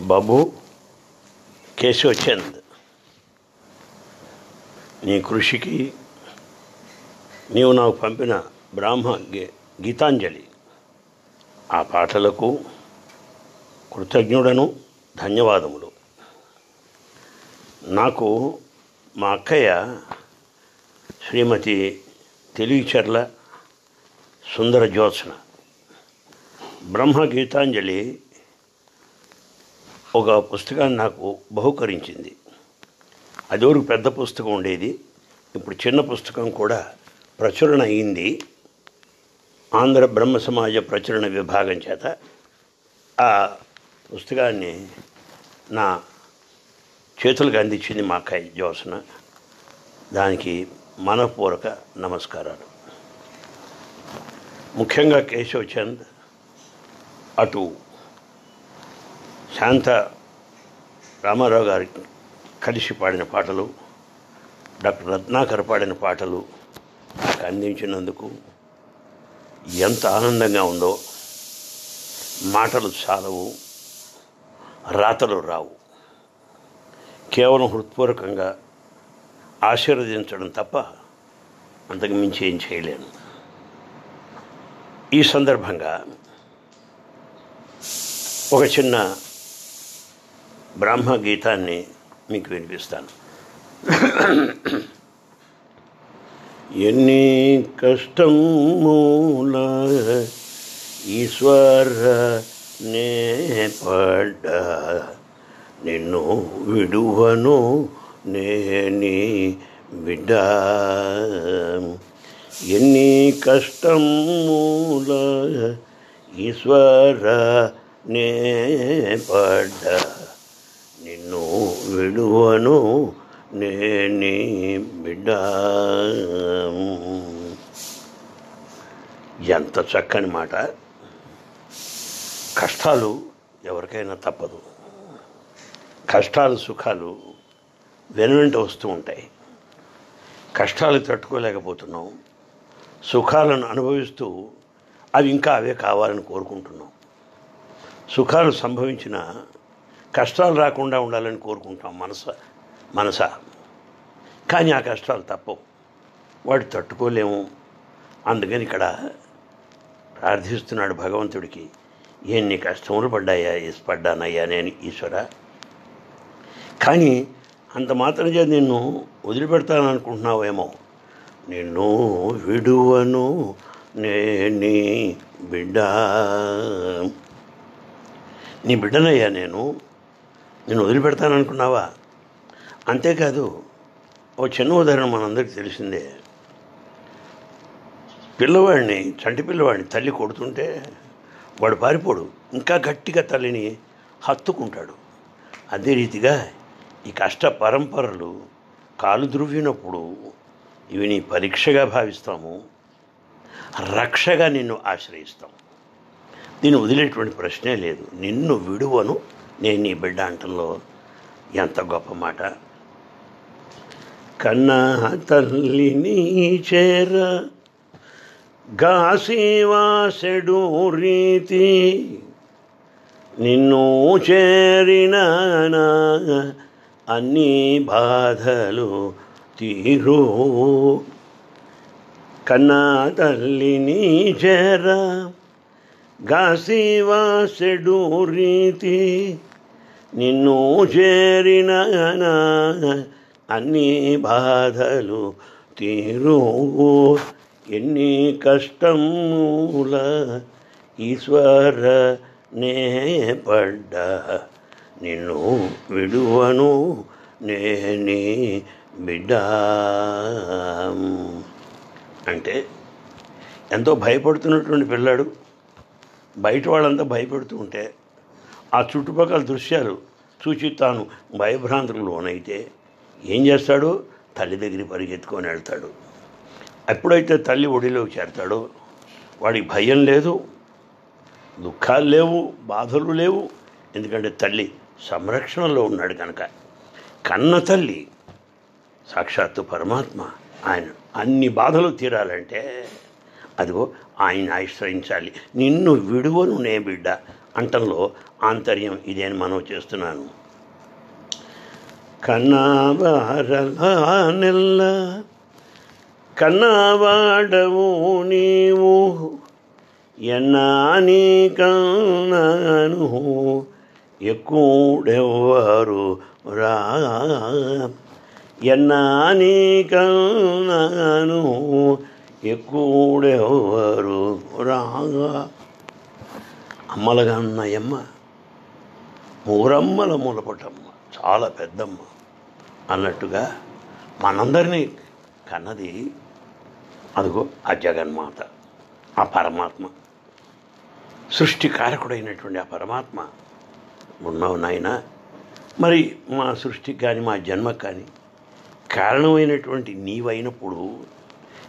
బాబు కేశవచంద్ నీ కృషికి నీవు నాకు పంపిన బ్రాహ్మ గీతాంజలి. ఆ పాటలకు కృతజ్ఞుడను ధన్యవాదములు. నాకు మా అక్కయ్య శ్రీమతి తెలివిచర్ల సుందర జ్యోత్సన. బ్రహ్మ గీతాంజలి ఒక పుస్తకాన్ని నాకు బహుకరించింది. అది వరకు పెద్ద పుస్తకం ఉండేది. ఇప్పుడు చిన్న పుస్తకం కూడా ప్రచురణ అయింది. ఆంధ్ర బ్రహ్మ సమాజ ప్రచురణ విభాగం చేత ఆ పుస్తకాన్ని నా చేతులకు అందించింది మా అక్కయ్య జ్యోత్స్న దానికి మనపూర్వక నమస్కారాలు. ముఖ్యంగా కేశవ్ చంద్ అటు శాంత రామారావు గారి కలిసి పాడిన పాటలు డాక్టర్ రత్నాకర్ పాడిన పాటలు నాకు అందించినందుకు ఎంత ఆనందంగా ఉందో మాటలు చాలవు రాతలు రావు. కేవలం హృత్పూర్వకంగా ఆశీర్వదించడం తప్ప అంతకు మించి ఏం చేయలేను. ఈ సందర్భంగా ఒక చిన్న బ్రహ్మ గీతాన్ని మీకు వినిపిస్తాను. ఎన్ని కష్టం మూల ఈశ్వర నే పడ్డా నిన్ను విడువను నేని బిడ్డ ఎన్ని కష్టం మూల ఈశ్వర నే పడ్డ నువ్వు విడువను నేని బిడ్డ. ఎంత చక్కని మాట. కష్టాలు ఎవరికైనా తప్పదు. కష్టాలు సుఖాలు వెనువెంట వస్తూ ఉంటాయి. కష్టాలు తట్టుకోలేకపోతున్నాం. సుఖాలను అనుభవిస్తూ అవి ఇంకా అవే కావాలని కోరుకుంటున్నాం. సుఖాలు సంభవించిన కష్టాలు రాకుండా ఉండాలని కోరుకుంటాం మనస మనస. కానీ ఆ కష్టాలు తప్పవు. వాడు తట్టుకోలేము. అందుకని ఇక్కడ ప్రార్థిస్తున్నాడు భగవంతుడికి ఎన్ని కష్టములు పడ్డాయా ఎస్ పడ్డానయ్యా నేను ఈశ్వర. కానీ అంత మాత్రం చేత నిన్ను వదిలిపెడతాననుకుంటున్నావేమో. నిన్ను విడువను నేని బిడ్డ. నీ బిడ్డనయ్యా నేను. నేను వదిలిపెడతాననుకున్నావా? అంతేకాదు ఓ చిన్న ఉదాహరణ మనందరికీ తెలిసిందే. పిల్లవాడిని చంటి పిల్లవాడిని తల్లి కొడుతుంటే వాడు పారిపోడు. ఇంకా గట్టిగా తల్లిని హత్తుకుంటాడు. అదే రీతిగా ఈ కష్ట పరంపరలు కాలు ధ్రువినప్పుడు ఇవి నీ పరీక్షగా భావిస్తాము. రక్షగా నిన్ను ఆశ్రయిస్తాం. దీన్ని వదిలేటువంటి ప్రశ్నే లేదు. నిన్ను విడువను నేను నీ బిడ్డ అంటంలో ఎంత గొప్ప మాట. కన్నా తల్లిని చేర గాసివాసెడు రీతి నిన్ను చేరిన అన్ని బాధలు తీరు. కన్నా తల్లిని చేర గాసివాసెడు రీతి నిన్ను చేరిన అన్ని బాధలు తీరు. ఎన్ని కష్టముల ఈశ్వర నే పడ్డా నిన్ను విడువను నేని బిడ్డ. అంటే ఎంతో భయపడుతున్నటువంటి పిల్లాడు బయట వాళ్ళంతా భయపడుతూ ఉంటే ఆ చుట్టుపక్కల దృశ్యాలు చూచి తాను భయభ్రాంతులకు లోనైతే ఏం చేస్తాడు? తల్లి దగ్గరికి పరిగెత్తుకొని వెళ్తాడు. ఎప్పుడైతే తల్లి ఒడిలోకి చేరతాడో వాడికి భయం లేదు దుఃఖాలు లేవు బాధలు లేవు. ఎందుకంటే తల్లి సంరక్షణలో ఉన్నాడు కనుక. కన్న తల్లి సాక్షాత్తు పరమాత్మ. ఆయన అన్ని బాధలు తీరాలంటే అదిగో ఆయన ఆశ్రయించాలి. నిన్ను విడువను నే బిడ్డ అంటంలో ఆంతర్యం ఇదే అని మనం చేస్తున్నాను. కన్నావారలా కన్నావాడవు కన్నవాడవు నీవు ఎన్నాని కన్నాను ఎక్కువెవ్వరు రా. ఎన్నాని కన్నాను ఎక్కువెవ్వరు రాగా అమ్మలుగా ఉన్నాయమ్మ మూరమ్మల మూలపటమ్మ చాలా పెద్దమ్మ అన్నట్టుగా మనందరినీ కన్నది అదిగో ఆ జగన్మాత ఆ పరమాత్మ. సృష్టికారకుడైనటువంటి ఆ పరమాత్మ. ఉన్నావు నాయన. మరి మా సృష్టికి కానీ మా జన్మకు కానీ కారణమైనటువంటి నీవైనప్పుడు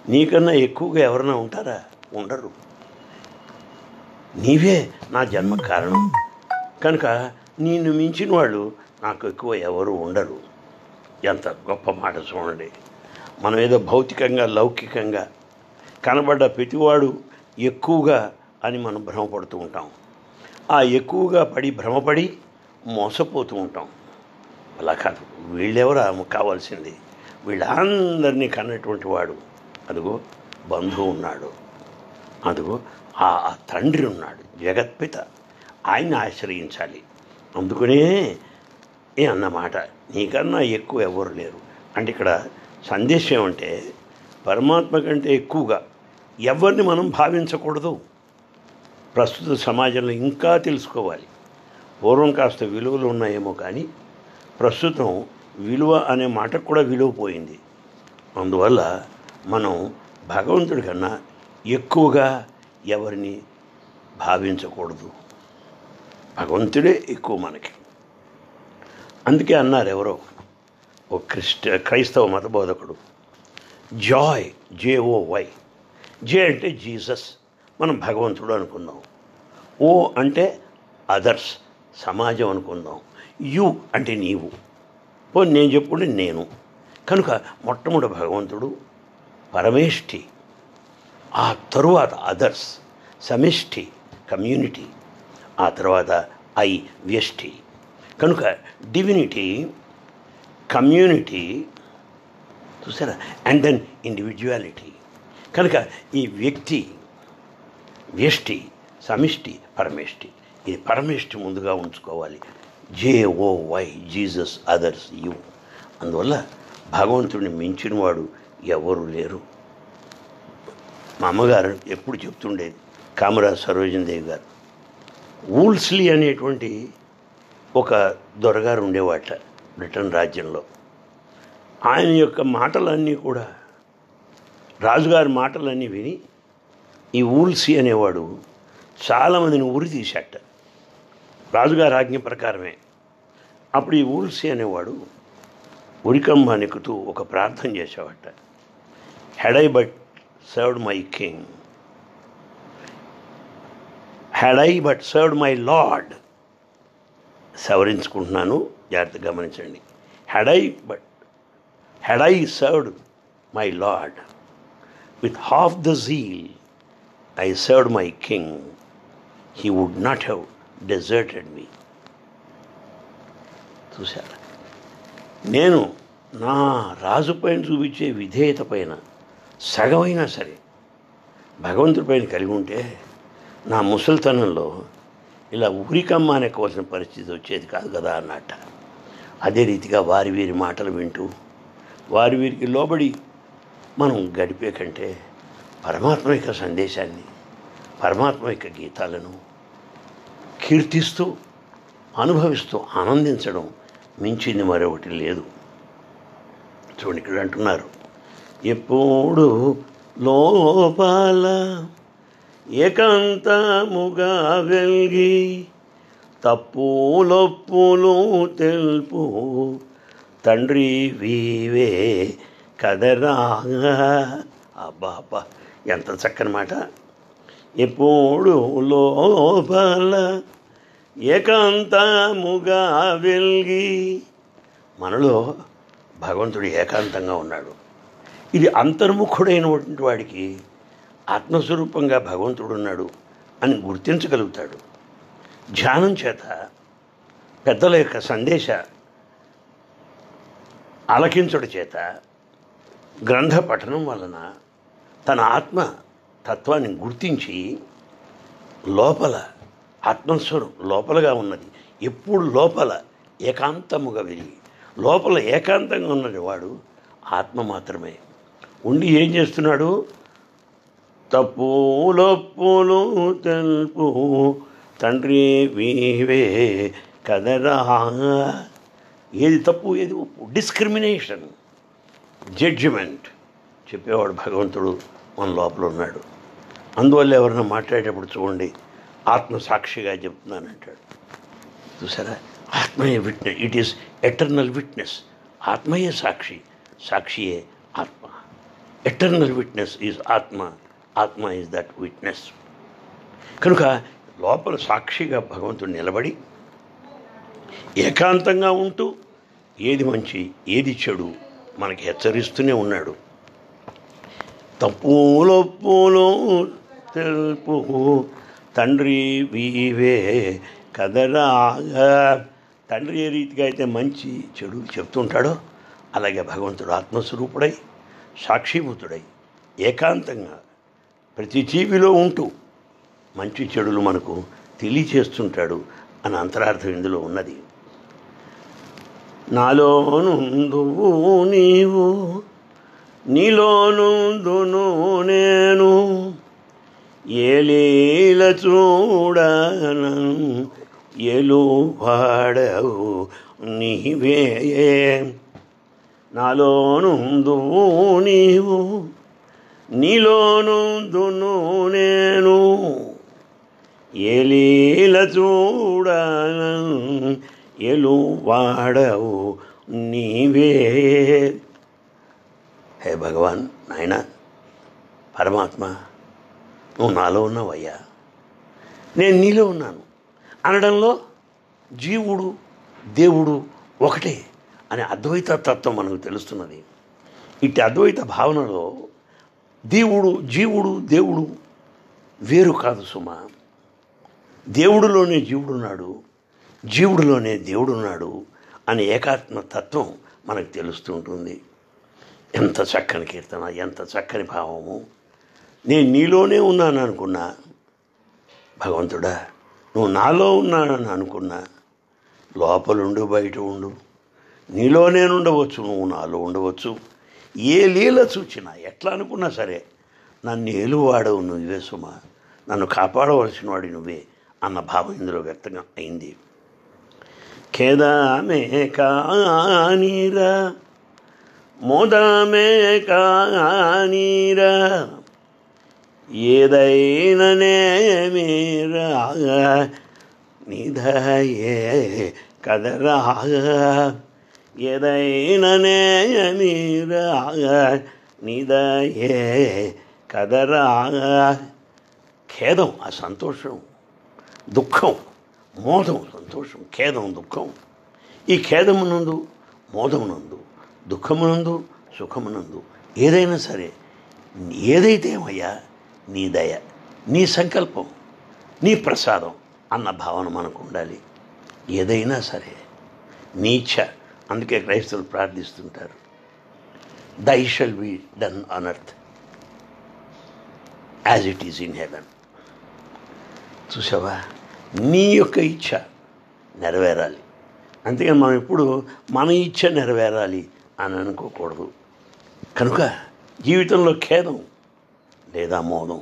నీకన్నా ఎక్కువగా ఎవరైనా ఉంటారా? ఉండరు. నీవే నా జన్మ కారణం. కనుక నిన్ను మించిన వాళ్ళు నాకు ఎక్కువ ఎవరు ఉండరు. ఎంత గొప్ప మాట చూడండి. మనం ఏదో భౌతికంగా లౌకికంగా కనబడ్డ ప్రతివాడు ఎక్కువగా అని మనం భ్రమపడుతూ ఉంటాం. ఆ ఎక్కువగా పడి భ్రమపడి మోసపోతూ ఉంటాం. అలా కాదు. వీళ్ళెవరా? కావాల్సింది. వీళ్ళందరినీ కన్నటువంటి వాడు. అదిగో బంధువు ఉన్నాడు. అదిగో ఆ ఆ తండ్రి ఉన్నాడు. జగత్పిత. ఆయన్ని ఆశ్రయించాలి. అందుకనే ఏ అన్నమాట నీకన్నా ఎక్కువ ఎవరు లేరు. అంటే ఇక్కడ సందేశం ఏమంటే పరమాత్మ కంటే ఎక్కువగా ఎవరిని మనం భావించకూడదు. ప్రస్తుత సమాజంలో ఇంకా తెలుసుకోవాలి. పూర్వం కాస్త విలువలు ఉన్నాయేమో కానీ ప్రస్తుతం విలువ అనే మాటకు కూడా విలువ పోయింది అందువల్ల మనం భగవంతుడి కన్నా ఎక్కువగా ఎవరిని భావించకూడదు. భగవంతుడే ఎక్కువ మనకి. అందుకే అన్నారు ఎవరో ఓ క్రిస్ట క్రైస్తవ మత బోధకుడు జాయ్ జేఓ వై. జే అంటే జీసస్ మనం భగవంతుడు అనుకుందాం ఓ అంటే అదర్స్ సమాజం అనుకుందాం. యు అంటే నీవు. పో నేను చెప్పుకుంటే నేను. కనుక మొట్టమొదటి భగవంతుడు పరమేష్ఠి ఆ తరువాత అదర్స్ సమిష్టి కమ్యూనిటీ ఆ తర్వాత ఐ వ్యష్టి. కనుక డివినిటీ కమ్యూనిటీ చూసారా? అండ్ దెన్ ఇండివిజువాలిటీ కనుక ఈ వ్యక్తి వ్యష్టి సమిష్టి పరమేష్టి. ఈ పరమేష్టి ముందుగా ఉంచుకోవాలి. J O Y Jesus others you అందువల్ల భగవంతుడిని మించిన వాడు ఎవరు లేరు. మా అమ్మగారు ఎప్పుడు చెప్తుండేది కామరాజ్ సరోజన్ దేవి గారు వూల్స్లీ అనేటువంటి ఒక దొరగారు ఉండేవాట బ్రిటన్ రాజ్యంలో. ఆయన యొక్క మాటలన్నీ కూడా రాజుగారి మాటలన్నీ విని ఈ ఊల్సీ అనేవాడు చాలామందిని ఉరి తీశాట. రాజుగారి ఆజ్ఞ ప్రకారమే. అప్పుడు ఈ ఊల్సీ అనేవాడు ఉరికంబ నెక్కుతూ ఒక ప్రార్థన చేసేవాట. Had I but served my king had I but served my lord సవరించుకుంటున్నాను జాగ్రత్తగా గమనించండి. Had I but had I served my lord with half the zeal I served my king he would not have deserted me చూశారా? నేను నా రాజు పైన చూపించే విధేయత పైన సగమైనా సరే భగవంతుడి పైన కలిగి ఉంటే నా ముసలితనంలో ఇలా ఉరికమ్మ అనేకోవాల్సిన పరిస్థితి వచ్చేది కాదు కదా అన్నట్ట. అదే రీతిగా వారి వీరి మాటలు వింటూ వారి వీరికి లోబడి మనం గడిపే కంటే పరమాత్మ యొక్క సందేశాన్ని పరమాత్మ యొక్క గీతాలను కీర్తిస్తూ అనుభవిస్తూ ఆనందించడం మించింది మరొకటి లేదు. చూడండి ఇక్కడ అంటున్నారు ఎప్పుడు లోపాల ఏకాంతముగా వెల్గి తప్పులొప్పులు తెలుపు. తండ్రి వీవే కదరా అబ్బా అబ్బా ఎంత చక్కని మాట. ఎప్పుడు లోపల ఏకాంతముగా వెలిగి మనలో భగవంతుడు ఏకాంతంగా ఉన్నాడు. ఇది అంతర్ముఖుడైనటువంటి వాడికి ఆత్మస్వరూపంగా భగవంతుడు ఉన్నాడు అని గుర్తించగలుగుతాడు. ధ్యానం చేత పెద్దల యొక్క సందేశ ఆలకించుడు చేత గ్రంథ పఠనం వలన తన ఆత్మ తత్వాన్ని గుర్తించి లోపల ఆత్మస్వరం లోపలగా ఉన్నది. ఎప్పుడు లోపల ఏకాంతముగా వెళ్ళి లోపల ఏకాంతంగా ఉన్నది వాడు ఆత్మ మాత్రమే. ఉండి ఏం చేస్తున్నాడు? తప్పులొప్పులు తెలుపు. తండ్రి వీవే కదరా. ఏది తప్పు ఏది ఒప్పు? Discrimination judgment. చెప్పేవాడు భగవంతుడు మన లోపల ఉన్నాడు. అందువల్ల ఎవరైనా మాట్లాడేటప్పుడు చూడండి ఆత్మ సాక్షిగా చెప్తున్నానంటాడు. చూసారా? ఆత్మయే witness. It is eternal witness ఆత్మయే సాక్షి. సాక్షియే ఆత్మ. ఎటర్నల్ విట్నెస్ ఈజ్ ఆత్మ. ఆత్మ ఈజ్ దట్ విట్నెస్ కనుక లోపల సాక్షిగా భగవంతుడు నిలబడి ఏకాంతంగా ఉంటూ ఏది మంచి ఏది చెడు మనకి హెచ్చరిస్తూనే ఉన్నాడు. తప్పులొప్పులో తెలుపు తండ్రి వీవే కదరాగా. తండ్రి ఏ రీతిగా అయితే మంచి చెడు చెప్తుంటాడో అలాగే భగవంతుడు ఆత్మస్వరూపుడై సాక్షిభూతుడై ఏకాంతంగా ప్రతి జీవిలో ఉంటూ మంచి చెడులు మనకు తెలియచేస్తుంటాడు అని అంతరార్థం ఇందులో ఉన్నది. నాలోనుందువు నీవు నీలోనుందును నేను ఏలీల చూడనం ఎలు వాడవు నీవే. నాలోనుందువు నీవు నీలోనుందును నేను. ఏలీల చూడను ఎలు వాడవు నీవే. హే భగవాన్ నాయన పరమాత్మ నువ్వు నాలో ఉన్నావయ్యా. నేను నీలో ఉన్నాను. అనడంలో జీవుడు దేవుడు ఒకటే అనే అద్వైత తత్వం మనకు తెలుస్తున్నది. ఇట్టి అద్వైత భావనలో దేవుడు జీవుడు దేవుడు వేరు కాదు సుమ. దేవుడిలోనే జీవుడున్నాడు జీవుడిలోనే దేవుడున్నాడు అనే ఏకాత్మ తత్వం మనకు తెలుస్తూ ఉంటుంది. ఎంత చక్కని కీర్తన ఎంత చక్కని భావము. నేను నీలోనే ఉన్నాను అనుకున్నా. భగవంతుడా నువ్వు నాలో ఉన్నానని అనుకున్నా. లోపలుండు బయట ఉండు. నీలో నేను ఉండవచ్చు నువ్వు నాలో ఉండవచ్చు. ఏ లీల చూచినా ఎట్లా అనుకున్నా సరే నన్ను ఏలువాడవు నువ్వే సుమా. నన్ను కాపాడవలసిన వాడి నువ్వే అన్న భావం ఇందులో వ్యక్తంగా అయింది. ఖేదమే కానీరా మోదామే కానీరా ఏదైననే మీరా నిధయే కదరా. ఏదైననే మీరా నిదయే కదరా ఖేదం ఆ సంతోషం దుఃఖం మోదం సంతోషం ఖేదం దుఃఖం ఈ ఖేదమునందు మోదమునందు దుఃఖమునందు సుఖమునందు ఏదైనా సరే ఏదైతే ఏమయ్యా నీ దయ నీ సంకల్పం నీ ప్రసాదం అన్న భావన మనకు ఉండాలి ఏదైనా సరే నీచ అందుకే క్రైస్తవులు ప్రార్థిస్తుంటారు. Thy shall be done on earth as it is in heaven చూసావా? నీ యొక్క ఇచ్ఛ నెరవేరాలి. అంతేగాని మనం ఎప్పుడు మన ఇచ్ఛ నెరవేరాలి అని అనుకోకూడదు. కనుక జీవితంలో ఖేదం లేదా మోదం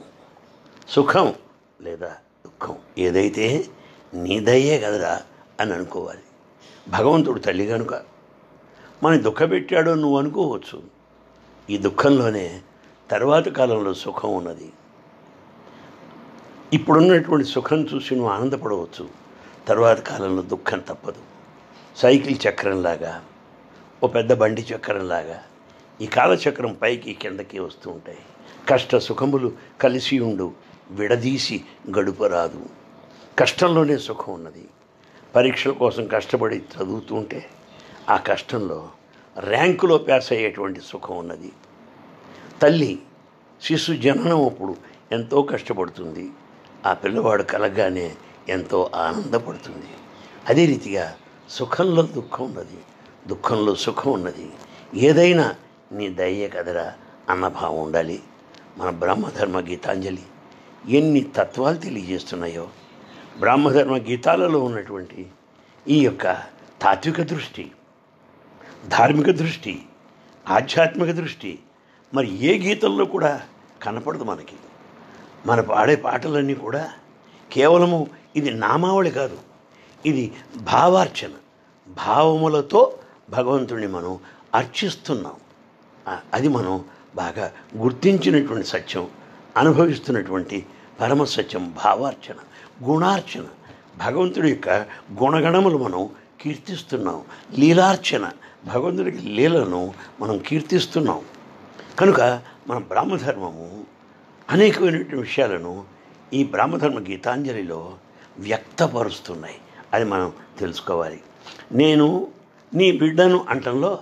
సుఖం లేదా దుఃఖం ఏదైతే నీదయ్యే కదరా అని అనుకోవాలి. భగవంతుడు తల్లి కనుక మన దుఃఖపెట్టాడు నువ్వు అనుకోవచ్చు. ఈ దుఃఖంలోనే తర్వాత కాలంలో సుఖం ఉన్నది. ఇప్పుడున్నటువంటి సుఖం చూసి నువ్వు ఆనందపడవచ్చు. తర్వాత కాలంలో దుఃఖం తప్పదు. సైకిల్ చక్రంలాగా ఓ పెద్ద బండి చక్రంలాగా ఈ కాలచక్రం పైకి కిందకి వస్తూ ఉంటాయి. కష్ట సుఖములు కలిసి ఉండు విడదీసి గడుపరాదు కష్టంలోనే సుఖం ఉన్నది. పరీక్షల కోసం కష్టపడి చదువుతూ ఉంటే ఆ కష్టంలో ర్యాంకులో పాస్ అయ్యేటువంటి సుఖం ఉన్నది. తల్లి శిశు జననం అప్పుడు ఎంతో కష్టపడుతుంది. ఆ పిల్లవాడు కలగానే ఎంతో ఆనందపడుతుంది. అదే రీతిగా సుఖంలో దుఃఖం ఉన్నది. దుఃఖంలో సుఖం ఉన్నది. ఏదైనా నీ దయ్య కదరా అన్నభావం ఉండాలి. మన బ్రహ్మధర్మ గీతాంజలి ఎన్ని తత్వాలు తెలియజేస్తున్నాయో. బ్రహ్మధర్మ గీతాలలో ఉన్నటువంటి ఈ యొక్క తాత్విక దృష్టి ధార్మిక దృష్టి ఆధ్యాత్మిక దృష్టి మరి ఏ గీతంలో కూడా కనపడదు మనకి. మన పాడే పాటలన్నీ కూడా కేవలము ఇది నామావళి కాదు ఇది భావార్చన. భావములతో భగవంతుడిని మనం అర్చిస్తున్నాం. అది మనం బాగా గుర్తించినటువంటి సత్యం అనుభవిస్తున్నటువంటి పరమ సత్యం భావార్చన గుణార్చన. భగవంతుడి యొక్క గుణగణములు మనం కీర్తిస్తున్నాం లీలార్చన భగవంతుడికి లీలను మనం కీర్తిస్తున్నాం. కనుక మన బ్రాహ్మధర్మము అనేకమైనటువంటి విషయాలను ఈ బ్రాహ్మధర్మ గీతాంజలిలో వ్యక్తపరుస్తున్నాయి. అది మనం తెలుసుకోవాలి. నేను నీ బిడ్డను అంటంలో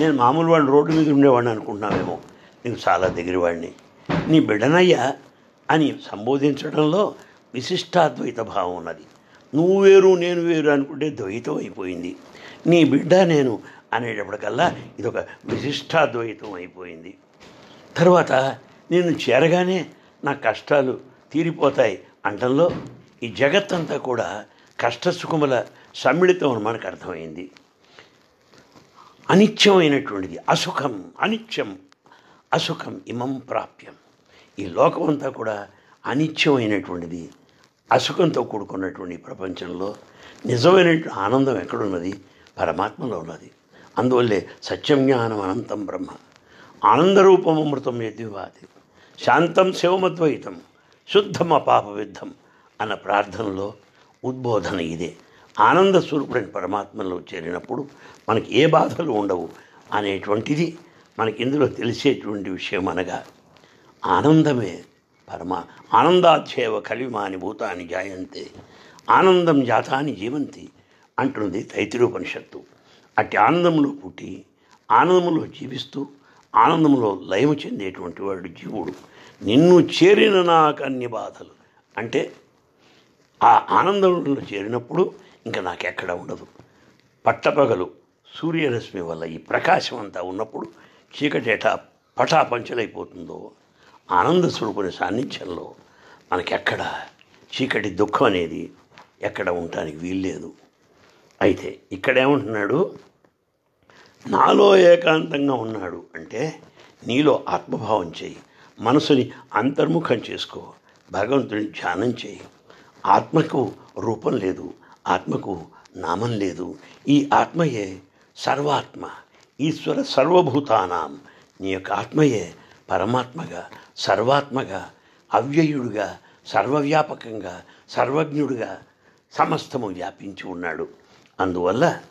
నేను మామూలు వాడిని రోడ్డు మీద ఉండేవాడిని అనుకుంటున్నామేమో నీకు చాలా దగ్గరవాడిని. నీ బిడ్డనయ్యా అని సంబోధించడంలో విశిష్టాద్వైత భావం ఉన్నది. నువ్వు వేరు నేను వేరు అనుకుంటే ద్వైతం అయిపోయింది. నీ బిడ్డ నేను అనేటప్పటికల్లా ఇది ఒక విశిష్టాద్వైతం అయిపోయింది. తర్వాత నేను చేరగానే నా కష్టాలు తీరిపోతాయి అంటంలో ఈ జగత్తంతా కూడా కష్టసుఖముల సమ్మిళితం అని మనకు అర్థమైంది. అనిత్యమైనటువంటిది అసుఖం అనిత్యం అసుఖం ఇమం ప్రాప్యం. ఈ లోకమంతా కూడా అనిత్యమైనటువంటిది అసుఖంతో కూడుకున్నటువంటి ప్రపంచంలో నిజమైనటువంటి ఆనందం ఎక్కడున్నది? పరమాత్మలో ఉన్నది. అందువల్లే సత్యం జ్ఞానం అనంతం బ్రహ్మ. ఆనందరూపం అమృతం యద్వివాది శాంతం శివమద్వైతం. శుద్ధం అపాప విద్ధం అన్న ప్రార్థనలో ఉద్బోధన ఇదే. ఆనంద స్వరూపుడైన పరమాత్మలో చేరినప్పుడు మనకి ఏ బాధలు ఉండవు అనేటువంటిది మనకి ఇందులో తెలిసేటువంటి విషయం అనగా ఆనందమే పరమా ఆనందాధ్యేవ కలిమాని భూతాన్ని జాయంతే ఆనందం జాతాని జీవంతి అంటున్నది తైతిరూపనిషత్తు అట్టి ఆనందంలో పుట్టి ఆనందంలో జీవిస్తూ ఆనందంలో లయము చెందేటువంటి వాడు జీవుడు. నిన్ను చేరిన నాకు అన్ని బాధలు. అంటే ఆ ఆనందంలో చేరినప్పుడు ఇంకా నాకెక్కడ ఉండదు. పట్టపగలు సూర్యరశ్మి వల్ల ఈ ప్రకాశం అంతా ఉన్నప్పుడు చీకటేట పటాపంచలైపోతుందో ఆనంద స్వరూపుని సాన్నిధ్యంలో మనకెక్కడ చీకటి దుఃఖం అనేది ఎక్కడ ఉండటానికి వీల్లేదు. అయితే ఇక్కడేమంటున్నాడు నాలో ఏకాంతంగా ఉన్నాడు అంటే నీలో ఆత్మభావం చేయి మనసుని అంతర్ముఖం చేసుకో. భగవంతుని ధ్యానం చేయి ఆత్మకు రూపం లేదు. ఆత్మకు నామం లేదు. ఈ ఆత్మయే సర్వాత్మ. ఈశ్వర సర్వభూతానాం. నీ యొక్క ఆత్మయే పరమాత్మగా సర్వాత్మగా అవ్యయుడుగా సర్వవ్యాపకంగా సర్వజ్ఞుడుగా సమస్తము వ్యాపించి ఉన్నాడు. అందువల్ల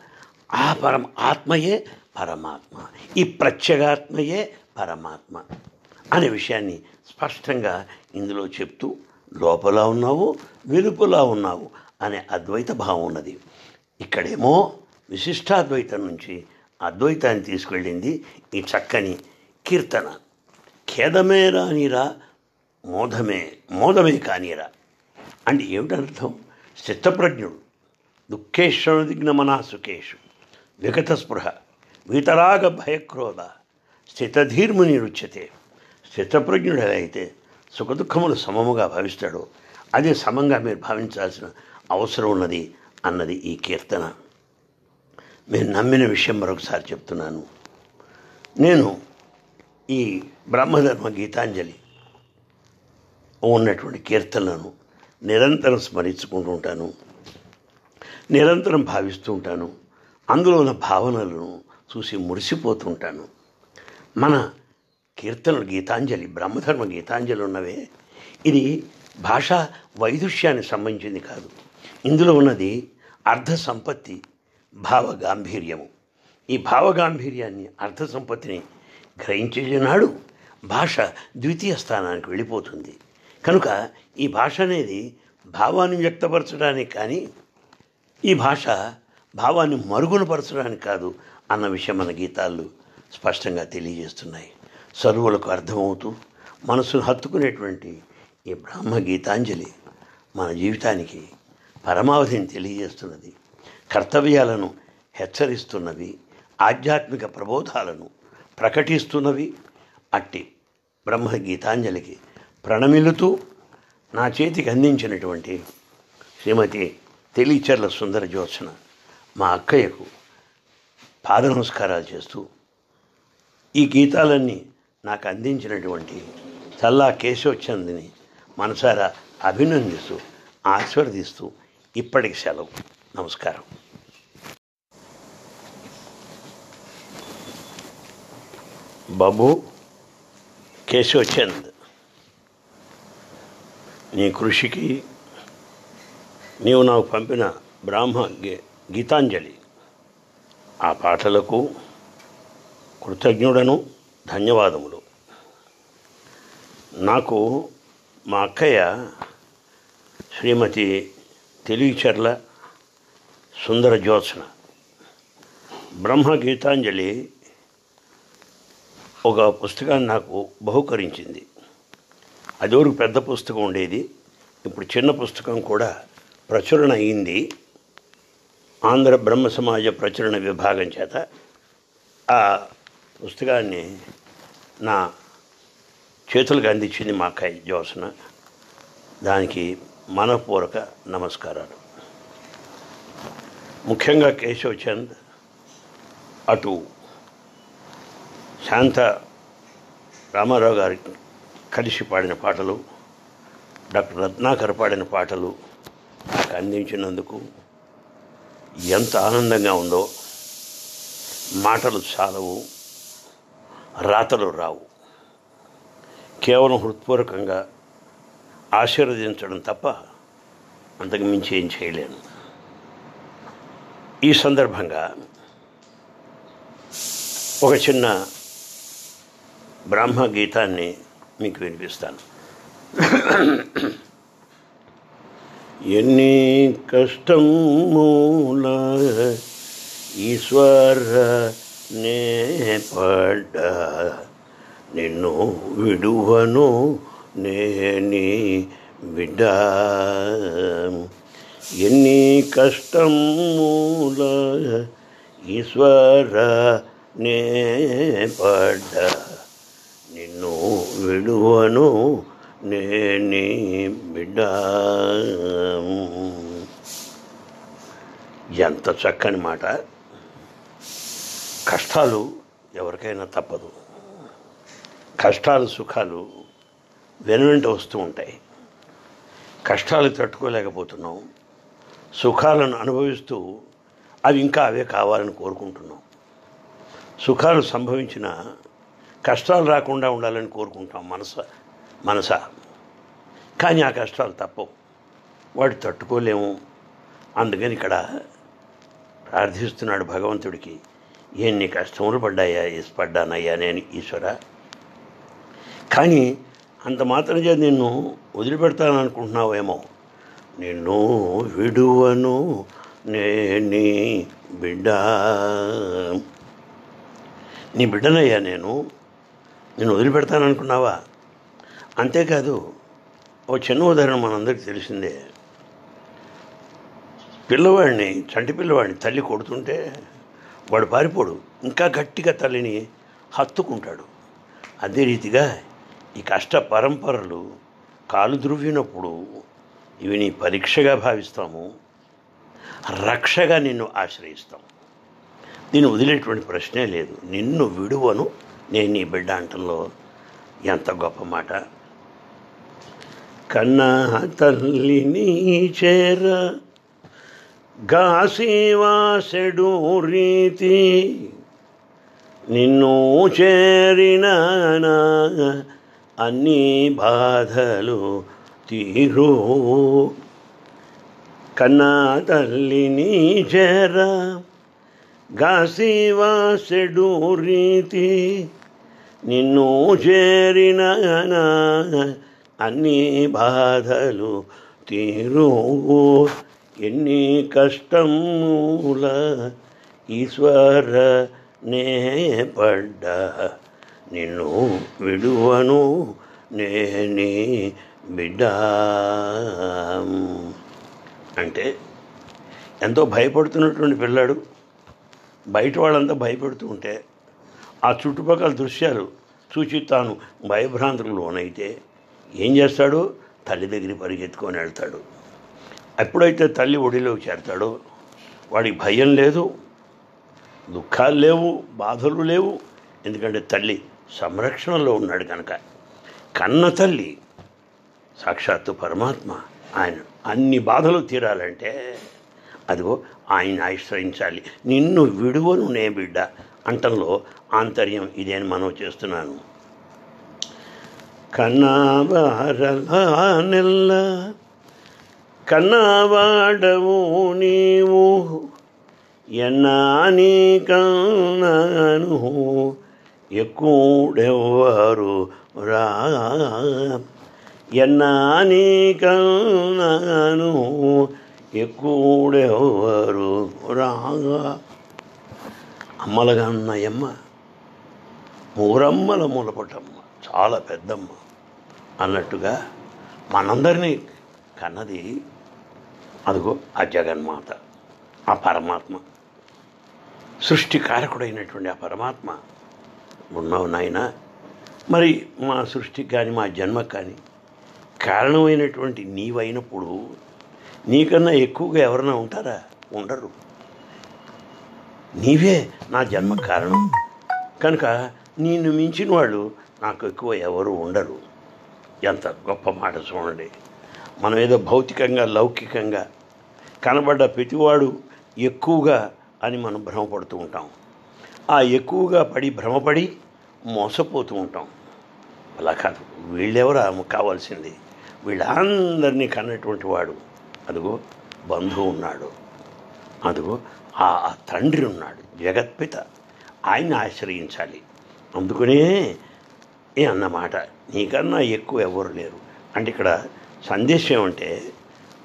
ఆ పరమ ఆత్మయే పరమాత్మ. ఈ ప్రత్యేగాత్మయే పరమాత్మ అనే విషయాన్ని స్పష్టంగా ఇందులో చెప్తూ లోపల ఉన్నావు వెలుపల ఉన్నావు అనే అద్వైత భావం ఉన్నది. ఇక్కడేమో విశిష్టాద్వైతం నుంచి అద్వైతాన్ని తీసుకెళ్ళింది ఈ చక్కని కీర్తన. ఖేదమే రానిరా మోదమే మోదమే కానీరా. అంటే ఏమిటర్థం? చిత్తప్రజ్ఞుడు దుఃఖేశ్వరుదిగ్న సుఖేషు విగత స్పృహ వీతరాగ భయక్రోధ స్థితధీర్ముని రుచ్యతే. స్థితప్రజ్ఞుడైతే సుఖదుఖములు సమముగా భావిస్తాడో. అదే సమంగా మీరు భావించాల్సిన అవసరం ఉన్నది అన్నది ఈ కీర్తన. మీరు నమ్మిన విషయం మరొకసారి చెప్తున్నాను. నేను ఈ బ్రహ్మధర్మ గీతాంజలి ఉన్నటువంటి కీర్తనలను నిరంతరం స్మరించుకుంటూ ఉంటాను. నిరంతరం భావిస్తూ ఉంటాను. అందులో ఉన్న భావనలను చూసి మురిసిపోతుంటాను మన కీర్తనలు గీతాంజలి బ్రహ్మధర్మ గీతాంజలి ఉన్నవే. ఇది భాషా వైదుష్యానికి సంబంధించింది కాదు. ఇందులో ఉన్నది అర్ధ సంపత్తి భావ గాంభీర్యము. ఈ భావ గాంభీర్యాన్ని అర్ధ సంపత్తిని గ్రహించేనాడు భాష ద్వితీయ స్థానానికి వెళ్ళిపోతుంది. కనుక ఈ భాష అనేది భావాన్ని వ్యక్తపరచడానికి కానీ ఈ భాష భావాన్ని మరుగునపరచడానికి కాదు అన్న విషయం మన గీతాలు స్పష్టంగా తెలియజేస్తున్నాయి. సరువులకు అర్థమవుతూ మనసును హత్తుకునేటువంటి ఈ బ్రహ్మ గీతాంజలి మన జీవితానికి పరమావధిని తెలియజేస్తున్నది. కర్తవ్యాలను హెచ్చరిస్తున్నవి ఆధ్యాత్మిక ప్రబోధాలను ప్రకటిస్తున్నవి. అట్టి బ్రహ్మ గీతాంజలికి ప్రణమిలుతూ నా చేతికి అందించినటువంటి శ్రీమతి తెలియచర్ల సుందర జ్యోత్సన మా అక్కయ్యకు పాద నమస్కారాలు చేస్తూ ఈ గీతాలన్నీ నాకు అందించినటువంటి చల్లా కేశవచంద్ని మనసారా అభినందిస్తూ ఆశీర్వదిస్తూ ఇప్పటికి సెలవు. నమస్కారం. బాబు కేశవచంద్ నీ కృషికి నీవు నాకు పంపిన బ్రాహ్మ గీతాంజలి. ఆ పాటలకు కృతజ్ఞుడను ధన్యవాదములు. నాకు మా అక్కయ్య శ్రీమతి తెలివిచర్ల సుందర జ్యోత్సన. బ్రహ్మ గీతాంజలి ఒక పుస్తకాన్ని నాకు బహుకరించింది. అది వరకు పెద్ద పుస్తకం ఉండేది. ఇప్పుడు చిన్న పుస్తకం కూడా ప్రచురణ అయింది. ఆంధ్ర బ్రహ్మ సమాజ ప్రచురణ విభాగం చేత. ఆ పుస్తకాన్ని నా చేతులకు అందించింది మా అక్కయ్య జ్యోత్సన దానికి మనపూర్వక నమస్కారాలు. ముఖ్యంగా కేశవ్ చంద్ అటు శాంత రామారావు గారి కలిసి పాడిన పాటలు డాక్టర్ రత్నాకర్ పాడిన పాటలు నాకు అందించినందుకు ఎంత ఆనందంగా ఉందో మాటలు చాలవు రాతలు రావు. కేవలం హృత్పూర్వకంగా ఆశీర్వదించడం తప్ప అంతకు మించి ఏం చేయలేను. ఈ సందర్భంగా ఒక చిన్న బ్రహ్మ గీతాన్ని మీకు వినిపిస్తాను. ఎన్ని కష్టం మూల ఈశ్వర నే పడ్డ నిన్ను విడువను నేని బిడ్డ ఎన్ని కష్టం మూల ఈశ్వర నే పడ్డ నిన్ను విడువను నేని బిడ్డ. ఎంత చక్కని మాట. కష్టాలు ఎవరికైనా తప్పదు. కష్టాలు సుఖాలు వెనువెంట వస్తూ ఉంటాయి. కష్టాలు తట్టుకోలేకపోతున్నాం. సుఖాలను అనుభవిస్తూ అవి ఇంకా అవే కావాలని కోరుకుంటున్నాం. సుఖాలు సంభవించిన కష్టాలు రాకుండా ఉండాలని కోరుకుంటాం మనసు. మనస. కానీ ఆ కష్టాలు తప్పవు వాడు తట్టుకోలేము. అందుకని ఇక్కడ ప్రార్థిస్తున్నాడు భగవంతుడికి ఎన్ని కష్టములు పడ్డాయా ఎస్ పడ్డానయ్యా నేను ఈశ్వర. కానీ అంత మాత్రం చేత నిన్ను వదిలిపెడతాను అనుకుంటున్నావేమో నిన్ను విడువను నేని బిడ్డ. నీ బిడ్డనయ్యా నేను. నిన్ను వదిలిపెడతాను అనుకున్నావా అంతేకాదు ఓ చిన్న ఉదాహరణ మనందరికీ తెలిసిందే. పిల్లవాడిని చంటి పిల్లవాడిని తల్లి కొడుతుంటే వాడు పారిపోడు. ఇంకా గట్టిగా తల్లిని హత్తుకుంటాడు. అదే రీతిగా ఈ కష్ట పరంపరలు కాలు ద్రువ్వినప్పుడు ఇవి నీ పరీక్షగా భావిస్తాము. రక్షగా నిన్ను ఆశ్రయిస్తాం దీన్ని వదిలేటువంటి ప్రశ్నే లేదు. నిన్ను విడువను. నేను నీ బిడ్డ అంటంలో ఎంత గొప్ప మాట. కన్న తల్లిని చేర గాసివాసెడు రీతి నిన్ను చేరిన అన్ని బాధలు తీరు. కన్నా తల్లిని చేర గాసివాసెడు రీతి నిన్ను చేరిన అన్ని బాధలు తీరు ఎన్ని కష్టముల ఈశ్వర నే పడ్డా. నిన్ను విడువను నేని బిడ్డ. అంటే ఎంతో భయపడుతున్నటువంటి పిల్లాడు. బయట వాళ్ళంతా భయపడుతూ ఉంటే ఆ చుట్టుపక్కల దృశ్యాలు చూచి తాను భయభ్రాంతులకు లోనైతే ఏం చేస్తాడు? తల్లి దగ్గరికి పరిగెత్తుకొని వెళ్తాడు. ఎప్పుడైతే తల్లి ఒడిలోకి చేరతాడో వాడికి భయం లేదు దుఃఖాలు లేవు బాధలు లేవు. ఎందుకంటే తల్లి సంరక్షణలో ఉన్నాడు కనుక. కన్న తల్లి సాక్షాత్తు పరమాత్మ. ఆయన అన్ని బాధలు తీరాలంటే అదిగో ఆయన ఆశ్రయించాలి. నిన్ను విడువను నే బిడ్డ అంటంలో ఆంతర్యం ఇదే అని మనం చేస్తున్నాను. కన్నావారల కన్నావాడవు నీవు ఎన్నాని కన్నాను ఎక్కువెవ్వరు రా ఎన్నాని కన్నాను ఎక్కువెవ్వరు రాగా అమ్మలగా ఉన్నాయమ్మ మూరమ్మల మూలపటమ్మ చాలా పెద్దమ్మ. అన్నట్టుగా మనందరినీ కన్నది అదిగో ఆ జగన్మాత ఆ పరమాత్మ. సృష్టి కారకుడైనటువంటి ఆ పరమాత్మ. ఉన్నావు నాయన. మరి మా సృష్టికి కానీ మా జన్మకు కానీ కారణమైనటువంటి నీవైనప్పుడు నీకన్నా ఎక్కువగా ఎవరైనా ఉంటారా? ఉండరు. నీవే నా జన్మ కారణం. కనుక నిన్ను మించిన వాళ్ళు నాకు ఎక్కువ ఎవరు ఉండరు. ఎంత గొప్ప మాట చూడండి. మనం ఏదో భౌతికంగా లౌకికంగా కనబడ్డ ప్రతివాడు ఎక్కువగా అని మనం భ్రమపడుతూ ఉంటాం. ఆ ఎక్కువగా పడి భ్రమపడి మోసపోతూ ఉంటాం. అలా కాదు. వీళ్ళెవరా? కావాల్సింది. వీళ్ళందరినీ కన్నటువంటి వాడు. అదిగో బంధువు ఉన్నాడు. అదిగో ఆ ఆ తండ్రి ఉన్నాడు. జగత్పిత. ఆయన్ని ఆశ్రయించాలి. అందుకనే ఏ అన్నమాట? నీకన్నా ఎక్కువ ఎవరు లేరు. అంటే ఇక్కడ సందేశం ఏమంటే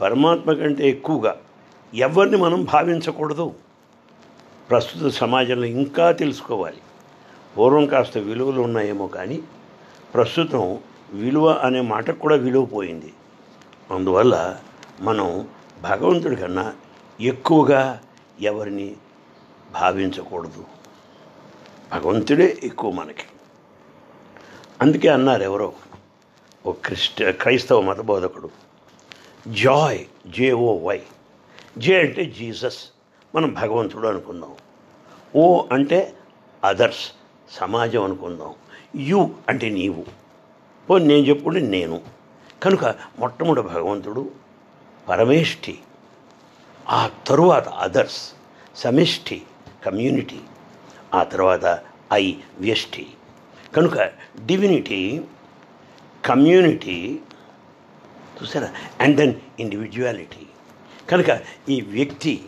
పరమాత్మ కంటే ఎక్కువగా ఎవరిని మనం భావించకూడదు. ప్రస్తుత సమాజంలో ఇంకా తెలుసుకోవాలి. పూర్వం కాస్త విలువలు ఉన్నాయేమో కానీ ప్రస్తుతం విలువ అనే మాటకు కూడా విలువ పోయింది అందువల్ల మనం భగవంతుడి కన్నా ఎక్కువగా ఎవరిని భావించకూడదు. భగవంతుడే ఎక్కువ మనకి. అందుకే అన్నారు ఎవరో ఓ క్రిస్ట క్రైస్తవ మత బోధకుడు జాయ్ జేఓ వై. జే అంటే జీసస్. మనం భగవంతుడు అనుకున్నాం ఓ అంటే అదర్స్ సమాజం అనుకుందాం. యు అంటే నీవు. ఓ నేను చెప్పుకుంటే నేను. కనుక మొట్టమొదటి భగవంతుడు పరమేష్ఠి. ఆ తరువాత అదర్స్ సమిష్టి కమ్యూనిటీ. ఆ తర్వాత ఐ వ్యష్టి కనుక డివినిటీ కమ్యూనిటీ చూసారా? అండ్ దెన్ ఇండివిజువాలిటీ కనుక ఈ వ్యక్తి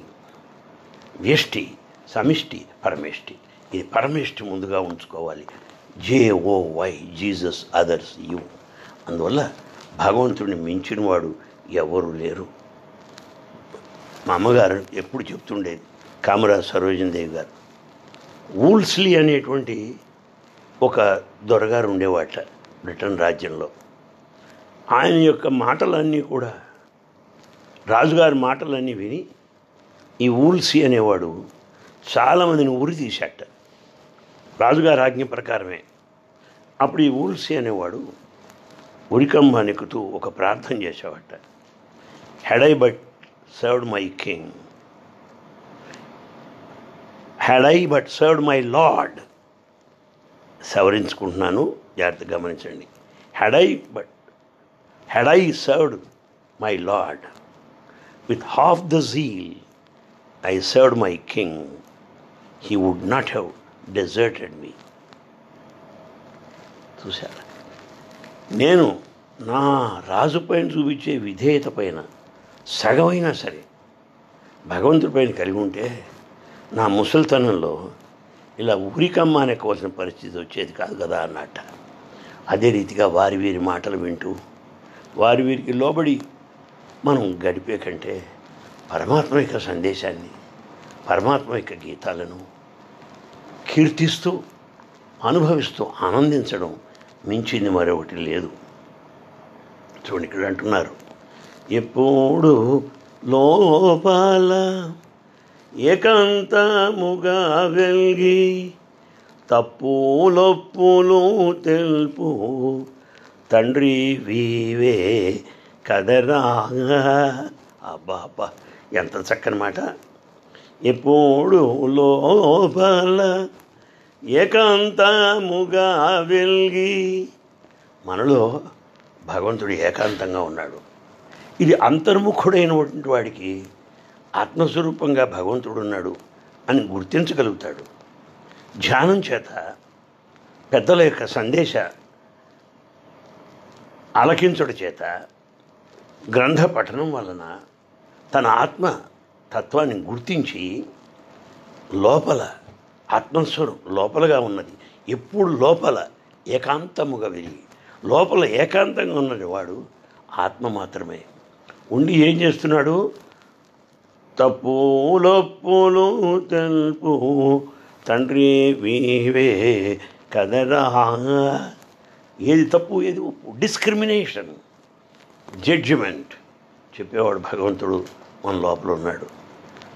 వ్యష్టి సమిష్టి పరమేష్టి. ఇది పరమేష్టి ముందుగా ఉంచుకోవాలి. J O Y Jesus others you అందువల్ల భగవంతుడిని మించిన వాడు ఎవరు లేరు. మా అమ్మగారు ఎప్పుడు చెప్తుండేది కామరాజ్ సరోజనదేవి గారు వూల్స్లీ అనేటువంటి ఒక దొరగారు ఉండేవాట బ్రిటన్ రాజ్యంలో. ఆయన యొక్క మాటలన్నీ కూడా రాజుగారి మాటలన్నీ విని ఈ ఊల్సి అనేవాడు చాలామందిని ఉరి తీశాట. రాజుగారి ఆజ్ఞ ప్రకారమే. అప్పుడు ఈ ఊల్సి అనేవాడు ఉరికంబాన్ని ఒక ప్రార్థన చేసేవాట. Had I but served my king had I but served my lord సవరించుకుంటున్నాను. జాగ్రత్తగా గమనించండి. Had I but had I served my lord with half the zeal I served my king he would not have deserted me చూశారా? నేను నా రాజు పైన చూపించే విధేయత పైన సగమైనా సరే భగవంతుడి పైన కలిగి ఉంటే నా ముసలితనంలో ఇలా ఉరికమ్మ అనేకోవాల్సిన పరిస్థితి వచ్చేది కాదు కదా అన్నట్ట. అదే రీతిగా వారి వీరి మాటలు వింటూ వారి వీరికి లోబడి మనం గడిపే కంటే పరమాత్మ యొక్క సందేశాన్ని పరమాత్మ యొక్క గీతాలను కీర్తిస్తూ అనుభవిస్తూ ఆనందించడం మించింది మరొకటి లేదు. చూడండి ఇక్కడ అంటున్నారు ఎప్పుడు లోపాల ఏకాంతముగా వెల్గి తప్పులొప్పులు తెలుపు. తండ్రి వీవే కదరా. అబ్బా అబ్బా ఎంత చక్కని మాట. ఎప్పుడు లోపల ఏకాంతముగా వెల్గి మనలో భగవంతుడు ఏకాంతంగా ఉన్నాడు. ఇది అంతర్ముఖుడైనటువంటి వాడికి ఆత్మస్వరూపంగా భగవంతుడు ఉన్నాడు అని గుర్తించగలుగుతాడు. ధ్యానం చేత పెద్దల యొక్క సందేశ ఆలకించుడి చేత గ్రంథ పఠనం వలన తన ఆత్మ తత్వాన్ని గుర్తించి లోపల ఆత్మస్వరం లోపలగా ఉన్నది. ఎప్పుడు లోపల ఏకాంతముగా వెళ్ళి లోపల ఏకాంతంగా ఉన్నది వాడు ఆత్మ మాత్రమే. ఉండి ఏం చేస్తున్నాడు? తప్పులొప్పులు తెలుపు. తండ్రి వీవే కదరా. ఏది తప్పు ఏది ఒప్పు? డిస్క్రిమినేషన్ జడ్జిమెంట్ చెప్పేవాడు భగవంతుడు మన లోపల ఉన్నాడు.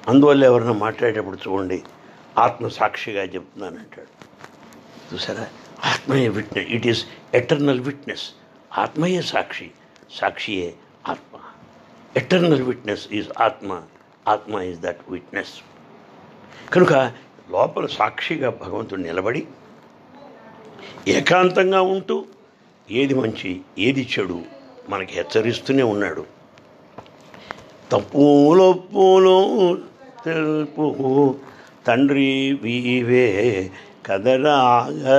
అందువల్ల ఎవరైనా మాట్లాడేటప్పుడు చూడండి ఆత్మ సాక్షిగా చెప్తున్నానంటాడు. చూసారా? ఆత్మయే witness. It is eternal witness ఆత్మయే సాక్షి. సాక్షియే ఆత్మ. ఎటర్నల్ విట్నెస్ ఈజ్ ఆత్మ. ఆత్మ ఈజ్ దట్ విట్నెస్ కనుక లోపల సాక్షిగా భగవంతుడు నిలబడి ఏకాంతంగా ఉంటూ ఏది మంచి ఏది చెడు మనకి హెచ్చరిస్తూనే ఉన్నాడు. తప్పులొప్పులో తెలుపు తండ్రి వీవే కదరాగా.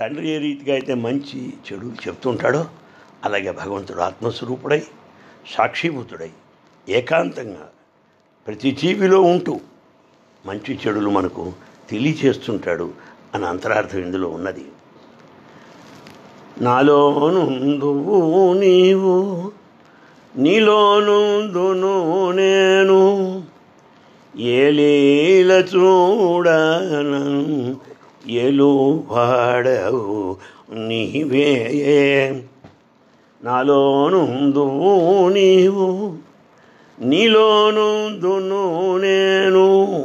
తండ్రి ఏ రీతిగా అయితే మంచి చెడు చెప్తుంటాడో అలాగే భగవంతుడు ఆత్మస్వరూపుడై సాక్షిభూతుడై ఏకాంతంగా ప్రతి జీవిలో ఉంటూ మంచి చెడులు మనకు తెలియచేస్తుంటాడు అని అంతరార్థం ఇందులో ఉన్నది. నాలోనుందువు నీవు నీలోనుందును నేను ఏలీల చూడను ఎలు వాడవు నీవే. నాలోనుందువు నీవు నీలో నుందును నేను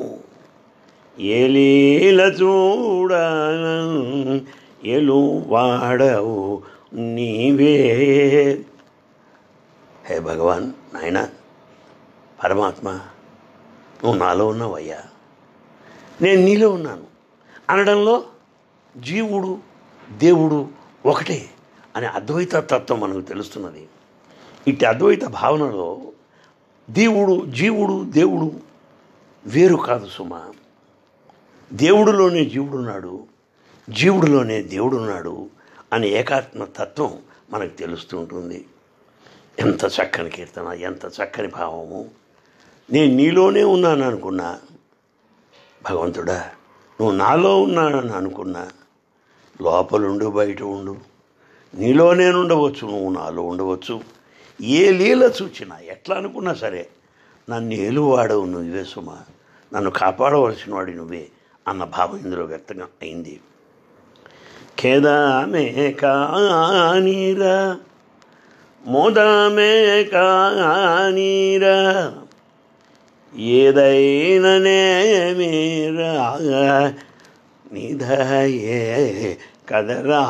ఏలీల చూడ ఎలు వాడవు నీవే. హే భగవాన్ నాయన పరమాత్మ నువ్వు నాలో ఉన్నావయ్యా. నేను నీలో ఉన్నాను. అనడంలో జీవుడు దేవుడు ఒకటే అనే అద్వైత తత్వం మనకు తెలుస్తున్నది. ఇట్టి అద్వైత భావనలో దేవుడు జీవుడు దేవుడు వేరు కాదు సుమా. దేవుడిలోనే జీవుడున్నాడు జీవుడిలోనే దేవుడున్నాడు అనే ఏకాత్మ తత్వం మనకు తెలుస్తూ ఉంటుంది. ఎంత చక్కని కీర్తన ఎంత చక్కని భావము. నేను నీలోనే ఉన్నాను అనుకున్నా. భగవంతుడా నువ్వు నాలో ఉన్నానని అనుకున్నా. లోపలుండు బయట ఉండు. నీలో నేను ఉండవచ్చు నువ్వు నాలో ఉండవచ్చు. ఏ లీల చూచినా ఎట్లా అనుకున్నా సరే నన్ను ఏలువాడవు నువ్వే సుమా నన్ను కాపాడవలసిన వాడి నువ్వే అన్న భావం ఇందులో వ్యక్తంగా అయింది. ఖేదమే కానీరా మోదామే కానీరా ఏదైననే మీరా నిధయే కదరా.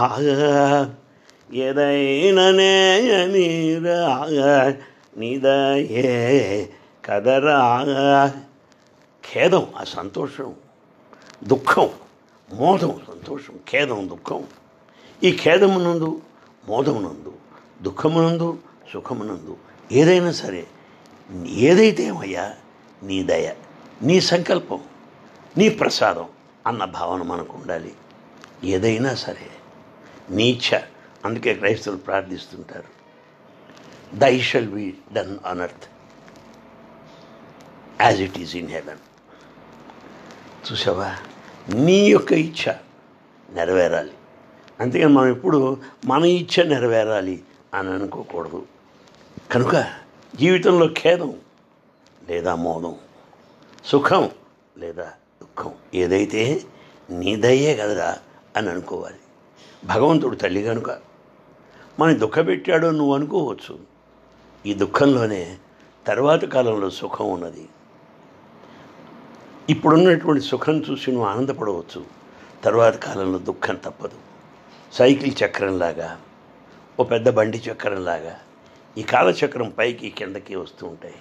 ఏదైననే మీరా నిదయే కదరా. ఖేదం ఆ సంతోషం దుఃఖం మోదం సంతోషం ఖేదం దుఃఖం. ఈ ఖేదమునందు మోదమునందు దుఃఖమునందు సుఖమునందు ఏదైనా సరే ఏదైతే ఏమయ్యా నీ దయ నీ సంకల్పం నీ ప్రసాదం అన్న భావన మనకు ఉండాలి. ఏదైనా సరే నీచ అందుకే క్రైస్తవులు ప్రార్థిస్తుంటారు. Thy shall be done on earth as it is in heaven చూసావా? నీ యొక్క ఇచ్ఛ నెరవేరాలి. అంతేగాని మనం ఎప్పుడు మన ఇచ్ఛ నెరవేరాలి అని అనుకోకూడదు. కనుక జీవితంలో ఖేదం లేదా మోదం సుఖం లేదా దుఃఖం ఏదైతే నీదయ్యే కదరా అని అనుకోవాలి. భగవంతుడు తల్లి కనుక మన దుఃఖపెట్టాడో నువ్వు అనుకోవచ్చు. ఈ దుఃఖంలోనే తర్వాత కాలంలో సుఖం ఉన్నది. ఇప్పుడున్నటువంటి సుఖం చూసి నువ్వు ఆనందపడవచ్చు. తర్వాత కాలంలో దుఃఖం తప్పదు. సైకిల్ చక్రంలాగా ఓ పెద్ద బండి చక్రంలాగా ఈ కాలచక్రం పైకి కిందకి వస్తూ ఉంటాయి.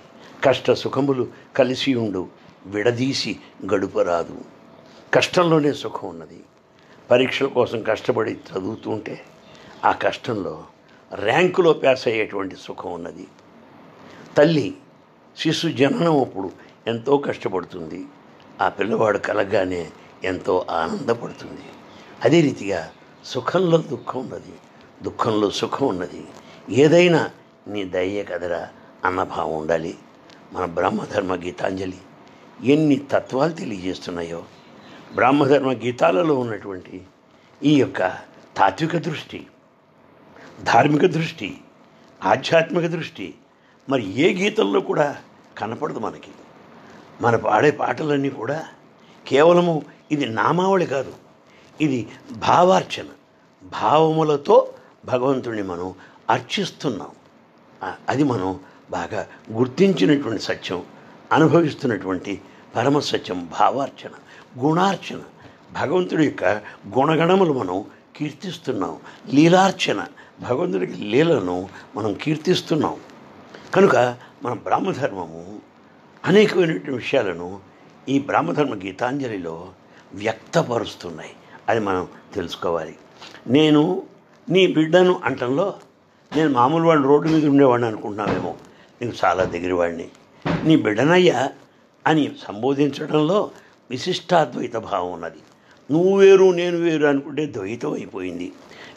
కష్ట సుఖములు కలిసి ఉండు విడదీసి గడుపరాదు కష్టంలోనే సుఖం ఉన్నది. పరీక్షల కోసం కష్టపడి చదువుతూ ఉంటే ఆ కష్టంలో ర్యాంకులో పాస్ అయ్యేటువంటి సుఖం ఉన్నది. తల్లి శిశు జననం అప్పుడు ఎంతో కష్టపడుతుంది. ఆ పిల్లవాడు కలగానే ఎంతో ఆనందపడుతుంది. అదే రీతిగా సుఖంలో దుఃఖం ఉన్నది. దుఃఖంలో సుఖం ఉన్నది. ఏదైనా నీ దయ్య కదరా అన్నభావం ఉండాలి. మన బ్రహ్మధర్మ గీతాంజలి ఎన్ని తత్వాలు తెలియజేస్తున్నాయో. బ్రహ్మధర్మ గీతాలలో ఉన్నటువంటి ఈ యొక్క తాత్విక దృష్టి ధార్మిక దృష్టి ఆధ్యాత్మిక దృష్టి మరి ఏ గీతల్లో కూడా కనపడదు మనకి. మన పాడే పాటలన్నీ కూడా కేవలము ఇది నామావళి కాదు ఇది భావార్చన. భావములతో భగవంతుడిని మనం అర్చిస్తున్నాం. అది మనం బాగా గుర్తించినటువంటి సత్యం అనుభవిస్తున్నటువంటి పరమ సత్యం భావార్చన గుణార్చన. భగవంతుడి యొక్క గుణగణములు మనం కీర్తిస్తున్నాం లీలార్చన భగవంతుడికి లీలను మనం కీర్తిస్తున్నాం. కనుక మన బ్రాహ్మధర్మము అనేకమైనటువంటి విషయాలను ఈ బ్రాహ్మధర్మ గీతాంజలిలో వ్యక్తపరుస్తున్నాయి. అది మనం తెలుసుకోవాలి. నేను నీ బిడ్డను అంటంలో నేను మామూలు వాడిని రోడ్డు మీద ఉండేవాడిని అనుకుంటున్నావేమో. నీకు చాలా దగ్గరవాడిని. నీ బిడ్డనయ్యా అని సంబోధించడంలో విశిష్టాద్వైత భావం ఉన్నది. నువ్వు వేరు నేను వేరు అనుకుంటే ద్వైతం అయిపోయింది.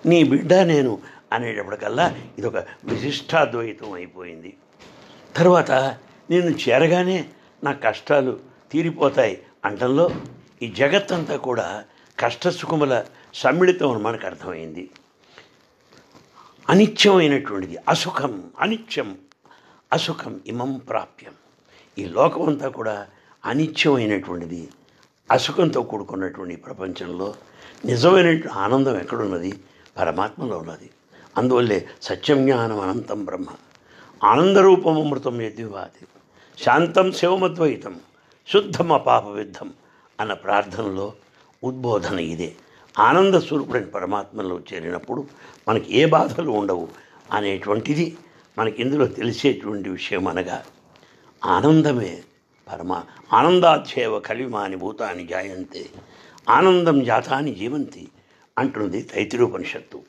నీ బిడ్డ నేను అనేటప్పటికల్లా ఇది ఒక విశిష్టాద్వైతం అయిపోయింది. తర్వాత నేను చేరగానే నా కష్టాలు తీరిపోతాయి అంటంలో ఈ జగత్తంతా కూడా కష్టసుఖముల సమ్మిళితం అని మనకు అర్థమైంది. అనిత్యమైనటువంటిది అసుఖం అనిత్యం అసుఖం ఇమం ప్రాప్యం. ఈ లోకమంతా కూడా అనిత్యమైనటువంటిది అసుఖంతో కూడుకున్నటువంటి ప్రపంచంలో నిజమైనటువంటి ఆనందం ఎక్కడున్నది? పరమాత్మలో ఉన్నది. అందువల్లే సత్యం జ్ఞానం అనంతం బ్రహ్మ. ఆనందరూపం అమృతం యద్వివాది శాంతం శివమద్వైతం శుద్ధం అపాప విద్ధం అన్న ప్రార్థనలో ఉద్బోధన ఇదే. ఆనంద స్వరూపుడైన పరమాత్మలో చేరినప్పుడు మనకి ఏ బాధలు ఉండవు అనేటువంటిది మనకి ఇందులో తెలిసేటువంటి విషయం అనగా ఆనందమే పరమ ఆనందాధ్యేవ కలిమాని భూతాన్ని జాయంతే ఆనందం జాతాని జీవంతి అంటున్నది తైతిరూపనిషత్తు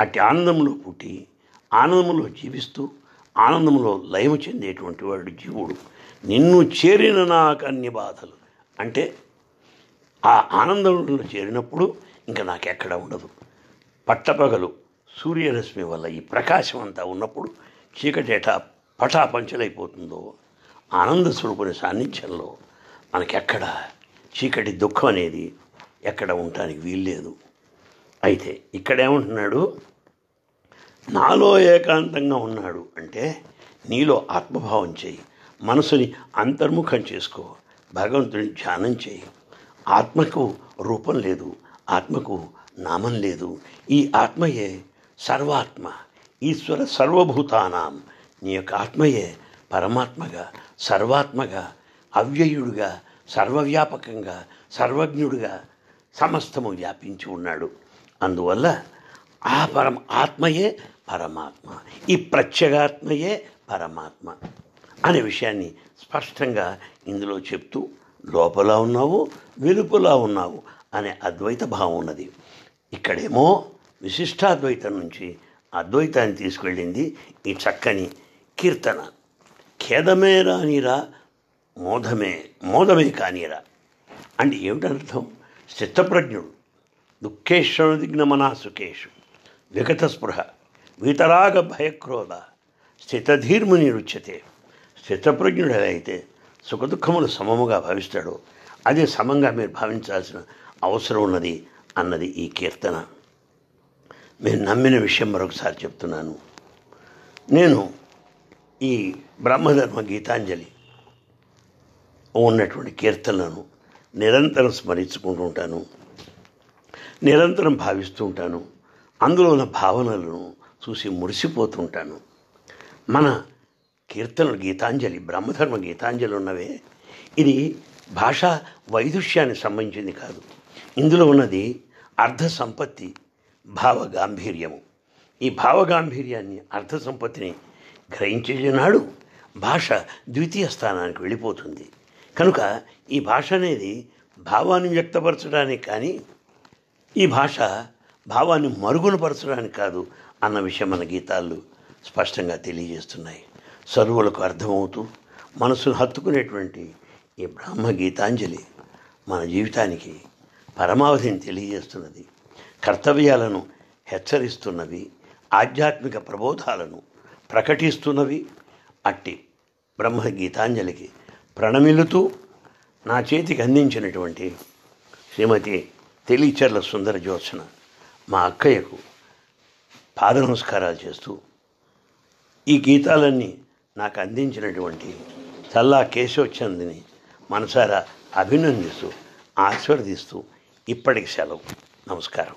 అట్టి ఆనందంలో పుట్టి ఆనందంలో జీవిస్తూ ఆనందంలో లయము చెందేటువంటి వాడు జీవుడు. నిన్ను చేరిన నాకు అన్ని బాధలు. అంటే ఆ ఆనందంలో చేరినప్పుడు ఇంకా నాకెక్కడ ఉండదు. పట్టపగలు సూర్యరశ్మి వల్ల ఈ ప్రకాశం అంతా ఉన్నప్పుడు చీకటి ఎటా పటాపంచలైపోతుందో ఆనంద స్వరూపుని సాన్నిధ్యంలో మనకెక్కడ చీకటి దుఃఖం అనేది ఎక్కడ ఉండటానికి వీల్లేదు. అయితే ఇక్కడేమంటున్నాడు? నాలో ఏకాంతంగా ఉన్నాడు అంటే నీలో ఆత్మభావం చేయి మనసుని అంతర్ముఖం చేసుకో. భగవంతుని ధ్యానం చేయి ఆత్మకు రూపం లేదు. ఆత్మకు నామం లేదు. ఈ ఆత్మయే సర్వాత్మ. ఈశ్వర సర్వభూతానాం. నీ యొక్క ఆత్మయే పరమాత్మగా సర్వాత్మగా అవ్యయుడుగా సర్వవ్యాపకంగా సర్వజ్ఞుడుగా సమస్తము వ్యాపించి ఉన్నాడు. అందువల్ల ఆ పరమ ఆత్మయే పరమాత్మ ఈ ప్రత్యేగాత్మయే పరమాత్మ అనే విషయాన్ని స్పష్టంగా ఇందులో చెప్తూ లోపల ఉన్నావు వెలుపల ఉన్నావు అనే అద్వైత భావం ఉన్నది. ఇక్కడేమో విశిష్టాద్వైతం నుంచి అద్వైతాన్ని తీసుకెళ్ళింది ఈ చక్కని కీర్తన. ఖేదమే రానిరా మోధమే మోదమే కానిరా. అంటే ఏమిటర్థం చిత్తప్రజ్ఞుడు దుఃఖేశ్వరుదిగ్న సుఖేషు విగత స్పృహ వితరాగ భయక్రోధ స్థితధీర్ముని రుచ్యతే. స్థితప్రజ్ఞుడైతే సుఖదుఖములు సమముగా భావిస్తాడో. అదే సమంగా మీరు భావించాల్సిన అవసరం ఉన్నది అన్నది ఈ కీర్తన. మీరు నమ్మిన విషయం మరొకసారి చెప్తున్నాను. నేను ఈ బ్రహ్మధర్మ గీతాంజలి ఉన్నటువంటి కీర్తనలను నిరంతరం స్మరించుకుంటూ ఉంటాను. నిరంతరం భావిస్తూ ఉంటాను. అందులో ఉన్న భావనలను చూసి మురిసిపోతుంటాను మన కీర్తనలు గీతాంజలి బ్రహ్మధర్మ గీతాంజలి ఉన్నవే. ఇది భాషా వైదుష్యానికి సంబంధించింది కాదు. ఇందులో ఉన్నది అర్ధ సంపత్తి భావ గాంభీర్యము. ఈ భావ గాంభీర్యాన్ని అర్థ సంపత్తిని గ్రహించేనాడు భాష ద్వితీయ స్థానానికి వెళ్ళిపోతుంది. కనుక ఈ భాష అనేది భావాన్ని వ్యక్తపరచడానికి కానీ ఈ భాష భావాన్ని మరుగునపరచడానికి కాదు అన్న విషయం మన గీతాలు స్పష్టంగా తెలియజేస్తున్నాయి. సరువులకు అర్థమవుతూ మనసును హత్తుకునేటువంటి ఈ బ్రహ్మ గీతాంజలి మన జీవితానికి పరమావధిని తెలియజేస్తున్నది. కర్తవ్యాలను హెచ్చరిస్తున్నవి ఆధ్యాత్మిక ప్రబోధాలను ప్రకటిస్తున్నవి. అట్టి బ్రహ్మ గీతాంజలికి ప్రణమిలుతూ నా చేతికి అందించినటువంటి శ్రీమతి తెలిచర్ల సుందర జ్యోత్సన మా అక్కయ్యకు పాద నమస్కారాలు చేస్తూ ఈ గీతాలన్నీ నాకు అందించినటువంటి చల్లా కేశవచంద్ని మనసారా అభినందిస్తూ ఆశీర్వదిస్తూ ఇప్పటికి సెలవు. నమస్కారం.